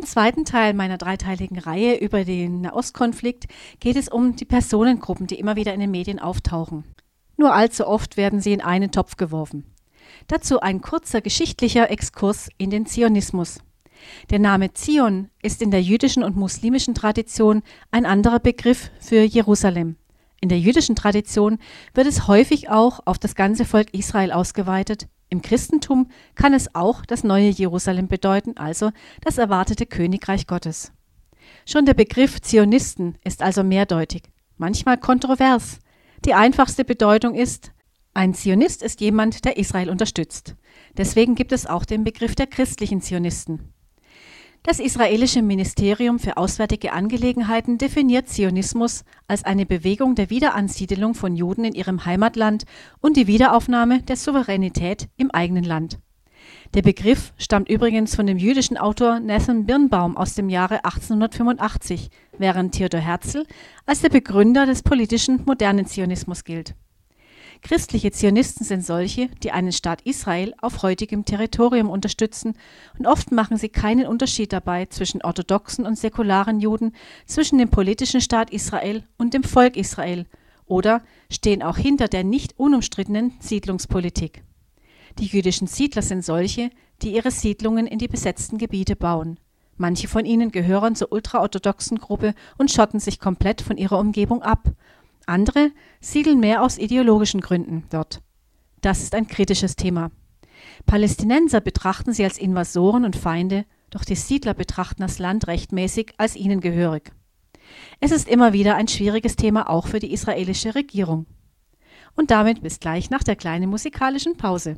Im zweiten Teil meiner dreiteiligen Reihe über den Nahostkonflikt geht es um die Personengruppen, die immer wieder in den Medien auftauchen. Nur allzu oft werden sie in einen Topf geworfen. Dazu ein kurzer geschichtlicher Exkurs in den Zionismus. Der Name Zion ist in der jüdischen und muslimischen Tradition ein anderer Begriff für Jerusalem. In der jüdischen Tradition wird es häufig auch auf das ganze Volk Israel ausgeweitet. Im Christentum kann es auch das neue Jerusalem bedeuten, also das erwartete Königreich Gottes. Schon der Begriff Zionisten ist also mehrdeutig, manchmal kontrovers. Die einfachste Bedeutung ist, ein Zionist ist jemand, der Israel unterstützt. Deswegen gibt es auch den Begriff der christlichen Zionisten. Das israelische Ministerium für Auswärtige Angelegenheiten definiert Zionismus als eine Bewegung der Wiederansiedelung von Juden in ihrem Heimatland und die Wiederaufnahme der Souveränität im eigenen Land. Der Begriff stammt übrigens von dem jüdischen Autor Nathan Birnbaum aus dem Jahre 1885, während Theodor Herzl als der Begründer des politischen modernen Zionismus gilt Christliche Zionisten sind solche, die einen Staat Israel auf heutigem Territorium unterstützen, und oft machen sie keinen Unterschied dabei zwischen orthodoxen und säkularen Juden, zwischen dem politischen Staat Israel und dem Volk Israel oder stehen auch hinter der nicht unumstrittenen Siedlungspolitik. Die jüdischen Siedler sind solche, die ihre Siedlungen in die besetzten Gebiete bauen. Manche von ihnen gehören zur ultraorthodoxen Gruppe und schotten sich komplett von ihrer Umgebung ab andere siedeln mehr aus ideologischen Gründen dort. Das ist ein kritisches Thema. Palästinenser betrachten sie als Invasoren und Feinde, doch die Siedler betrachten das Land rechtmäßig als ihnen gehörig. Es ist immer wieder ein schwieriges Thema auch für die israelische Regierung. Und damit bis gleich nach der kleinen musikalischen Pause.